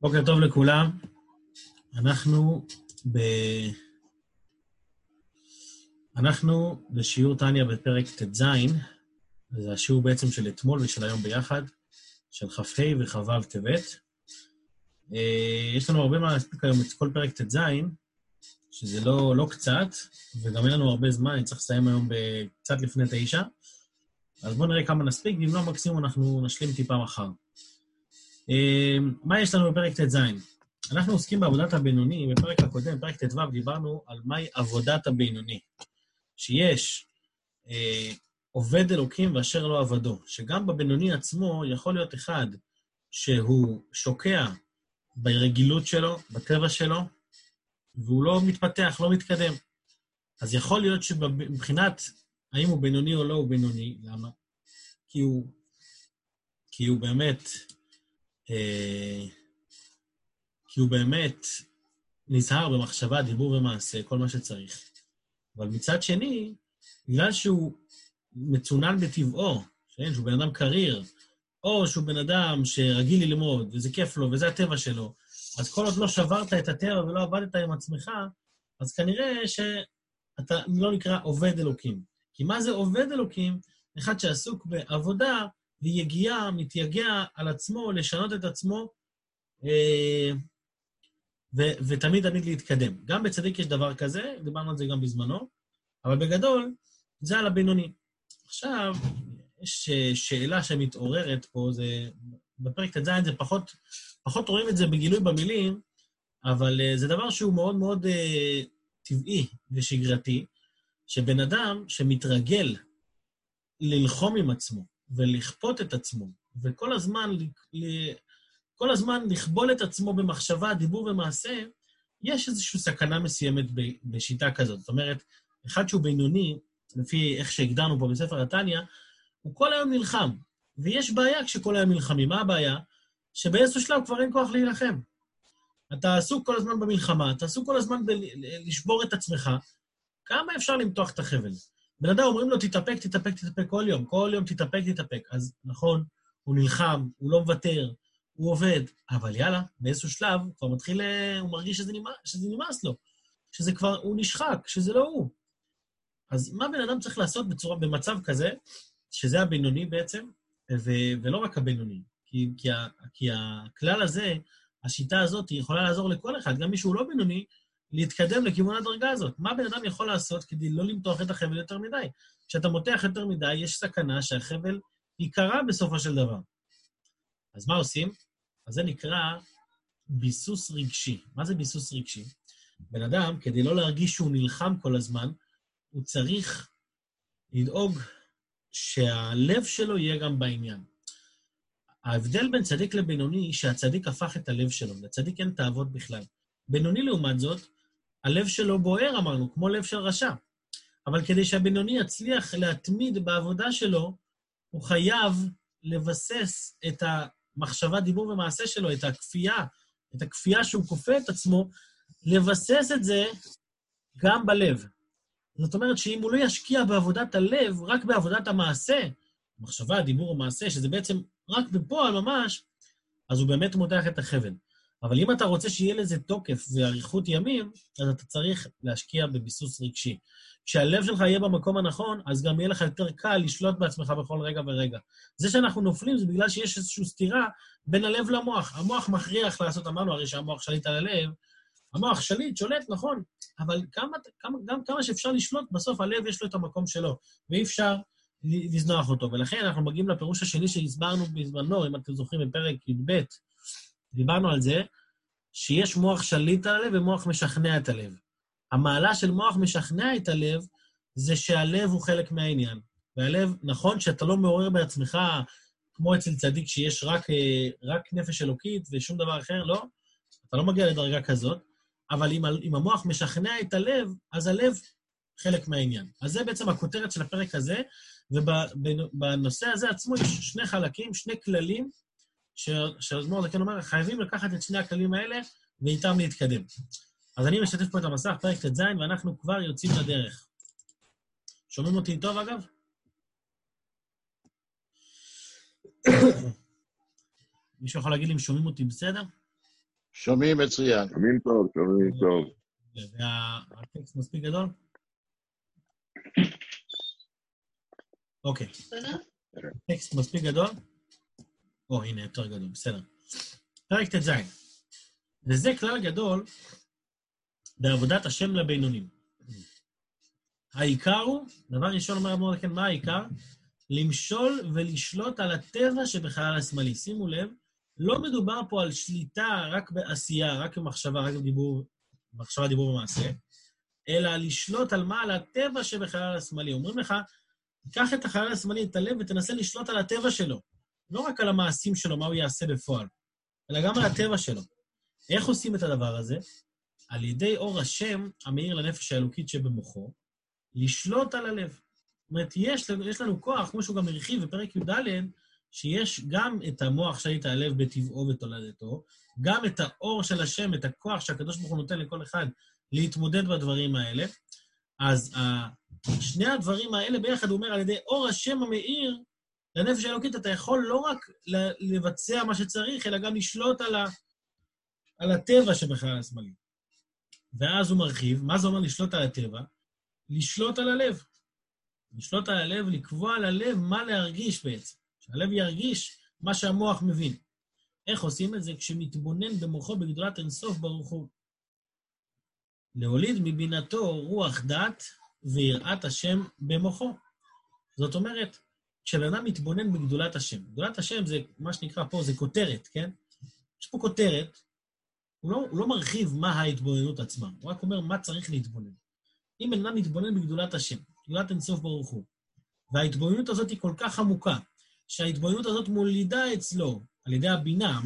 בוקר טוב לכולם. אנחנו ב... אנחנו בשיעור טניה בפרק ט"ז, זה השיעור בעצם של אתמול ושל היום ביחד, של כ"ה וכ"ו טבת. אה, יש לנו הרבה מה להספיק היום את כל פרק ט"ז, שזה לא, לא קצת, וגם אין לנו הרבה זמן, אני צריך לסיים היום קצת לפני תשע. אז בואו נראה כמה נספיק, ואם לא, מקסימום אנחנו נשלים טיפה מחר. אה, מה יש לנו בפרק ט"ז? אנחנו עוסקים בעבודת הבינוני, בפרק הקודם, בפרק ט"ו, דיברנו על מהי עבודת הבינוני. שיש אה, עובד אלוקים ואשר לא עבדו, שגם בבינוני עצמו יכול להיות אחד שהוא שוקע ברגילות שלו, בטבע שלו, והוא לא מתפתח, לא מתקדם. אז יכול להיות שמבחינת האם הוא בינוני או לא, הוא בינוני. למה? כי הוא, כי הוא באמת, כי הוא באמת נזהר במחשבה, דיבור ומעשה, כל מה שצריך. אבל מצד שני, בגלל שהוא מצונן בטבעו, כן, שהוא בן אדם קריר, או שהוא בן אדם שרגיל ללמוד, וזה כיף לו, וזה הטבע שלו, אז כל עוד לא שברת את הטבע ולא עבדת עם עצמך, אז כנראה שאתה לא נקרא עובד אלוקים. כי מה זה עובד אלוקים? אחד שעסוק בעבודה ויגיעה, מתייגע על עצמו, לשנות את עצמו, אה, ו- ותמיד תמיד להתקדם. גם בצדיק יש דבר כזה, דיברנו על זה גם בזמנו, אבל בגדול, זה על הבינוני. עכשיו, יש שאלה שמתעוררת פה, זה... בפרק ט"ז זה פחות, פחות רואים את זה בגילוי במילים, אבל uh, זה דבר שהוא מאוד מאוד uh, טבעי ושגרתי, שבן אדם שמתרגל ללחום עם עצמו ולכפות את עצמו, וכל הזמן כל הזמן לכבול את עצמו במחשבה, דיבור ומעשה, יש איזושהי סכנה מסוימת בשיטה כזאת. זאת אומרת, אחד שהוא בינוני, לפי איך שהגדרנו פה בספר התניא, הוא כל היום נלחם. ויש בעיה כשכל היום נלחמים. מה הבעיה? שבאיזשהו שלב כבר אין כוח להילחם. אתה עסוק כל הזמן במלחמה, אתה עסוק כל הזמן בלשבור את עצמך. כמה אפשר למתוח את החבל? בן אדם אומרים לו, תתאפק, תתאפק, תתאפק כל יום. כל יום תתאפק, תתאפק. אז נכון, הוא נלחם, הוא לא מוותר, הוא עובד, אבל יאללה, באיזשהו שלב הוא כבר מתחיל, אה, הוא מרגיש שזה נמאס, שזה נמאס לו, שזה כבר, הוא נשחק, שזה לא הוא. אז מה בן אדם צריך לעשות בצורה, במצב כזה, שזה הבינוני בעצם, ו, ולא רק הבינוני, כי, כי, ה, כי הכלל הזה, השיטה הזאת, היא יכולה לעזור לכל אחד, גם מי שהוא לא בינוני, להתקדם לכיוון הדרגה הזאת. מה בן אדם יכול לעשות כדי לא למתוח את החבל יותר מדי? כשאתה מותח יותר מדי, יש סכנה שהחבל ייקרע בסופו של דבר. אז מה עושים? אז זה נקרא ביסוס רגשי. מה זה ביסוס רגשי? בן אדם, כדי לא להרגיש שהוא נלחם כל הזמן, הוא צריך לדאוג שהלב שלו יהיה גם בעניין. ההבדל בין צדיק לבינוני, שהצדיק הפך את הלב שלו, לצדיק אין תאוות בכלל. בינוני, לעומת זאת, הלב שלו בוער, אמרנו, כמו לב של רשע. אבל כדי שהבינוני יצליח להתמיד בעבודה שלו, הוא חייב לבסס את המחשבה, דיבור ומעשה שלו, את הכפייה, את הכפייה שהוא כופה את עצמו, לבסס את זה גם בלב. זאת אומרת שאם הוא לא ישקיע בעבודת הלב, רק בעבודת המעשה, מחשבה, דיבור ומעשה, שזה בעצם רק בפועל ממש, אז הוא באמת מותח את החבל. אבל אם אתה רוצה שיהיה לזה תוקף ואריכות ימים, אז אתה צריך להשקיע בביסוס רגשי. כשהלב שלך יהיה במקום הנכון, אז גם יהיה לך יותר קל לשלוט בעצמך בכל רגע ורגע. זה שאנחנו נופלים זה בגלל שיש איזושהי סתירה בין הלב למוח. המוח מכריח לעשות, אמרנו הרי שהמוח שליט על הלב, המוח שליט, שולט, נכון, אבל כמה, כמה, גם כמה שאפשר לשלוט, בסוף הלב יש לו את המקום שלו, ואי אפשר לזנוח אותו. ולכן אנחנו מגיעים לפירוש השני שהסברנו בזמנו, אם אתם זוכרים, בפרק י"ב, דיברנו על זה, שיש מוח שליט על הלב ומוח משכנע את הלב. המעלה של מוח משכנע את הלב זה שהלב הוא חלק מהעניין. והלב, נכון שאתה לא מעורר בעצמך, כמו אצל צדיק שיש רק, אה, רק נפש אלוקית ושום דבר אחר, לא, אתה לא מגיע לדרגה כזאת, אבל אם, אם המוח משכנע את הלב, אז הלב חלק מהעניין. אז זה בעצם הכותרת של הפרק הזה, ובנושא הזה עצמו יש שני חלקים, שני כללים, שהאדמו"ר זקן אומר, חייבים לקחת את שני הכללים האלה ואיתם להתקדם. אז אני משתף פה את המסך, פרק ט"ז, ואנחנו כבר יוצאים לדרך. שומעים אותי טוב, אגב? מישהו יכול להגיד לי אם שומעים אותי בסדר? שומעים מצוין. שומעים טוב, שומעים טוב. והטקסט מספיק גדול? אוקיי. טקסט מספיק גדול? או, הנה, יותר גדול, בסדר. פרק ט"ז. וזה כלל גדול בעבודת השם לבינונים. העיקר הוא, דבר ראשון אומר אדמו"ר כן, מה העיקר? למשול ולשלוט על הטבע שבחלל השמאלי. שימו לב, לא מדובר פה על שליטה רק בעשייה, רק במחשבה, רק בדיבור, מחשבה, דיבור ומעשה, אלא לשלוט על מה? על הטבע שבחלל השמאלי. אומרים לך, קח את החלל השמאלי, את הלב, ותנסה לשלוט על הטבע שלו. לא רק על המעשים שלו, מה הוא יעשה בפועל, אלא גם על הטבע שלו. איך עושים את הדבר הזה? על ידי אור השם, המאיר לנפש האלוקית שבמוחו, לשלוט על הלב. זאת אומרת, יש, יש לנו כוח, כמו שהוא גם הרחיב בפרק י"ד, שיש גם את המוח שהיית הלב בטבעו ותולדתו, גם את האור של השם, את הכוח שהקדוש ברוך הוא נותן לכל אחד להתמודד בדברים האלה. אז שני הדברים האלה ביחד, הוא אומר, על ידי אור השם המאיר לנפש האלוקית, אתה יכול לא רק לבצע מה שצריך, אלא גם לשלוט על, ה, על הטבע שבחלל השמאלי. ואז הוא מרחיב, מה זה אומר לשלוט על הטבע? לשלוט על הלב. לשלוט על הלב, לקבוע ללב מה להרגיש בעצם. שהלב ירגיש מה שהמוח מבין. איך עושים את זה? כשמתבונן במוחו בגדולת אינסוף ברוך הוא. להוליד מבינתו רוח דת ויראת השם במוחו. זאת אומרת, כשבן אדם מתבונן בגדולת השם, גדולת השם זה מה שנקרא פה, זה כותרת, כן? יש פה כותרת, הוא לא, הוא לא מרחיב מה ההתבוננות עצמה, הוא רק אומר מה צריך להתבונן. אם אדם מתבונן בגדולת השם, גדולת אינסוף ברוך הוא, וההתבוננות הזאת היא כל כך עמוקה, שההתבוננות הזאת מולידה אצלו, על ידי הבינה,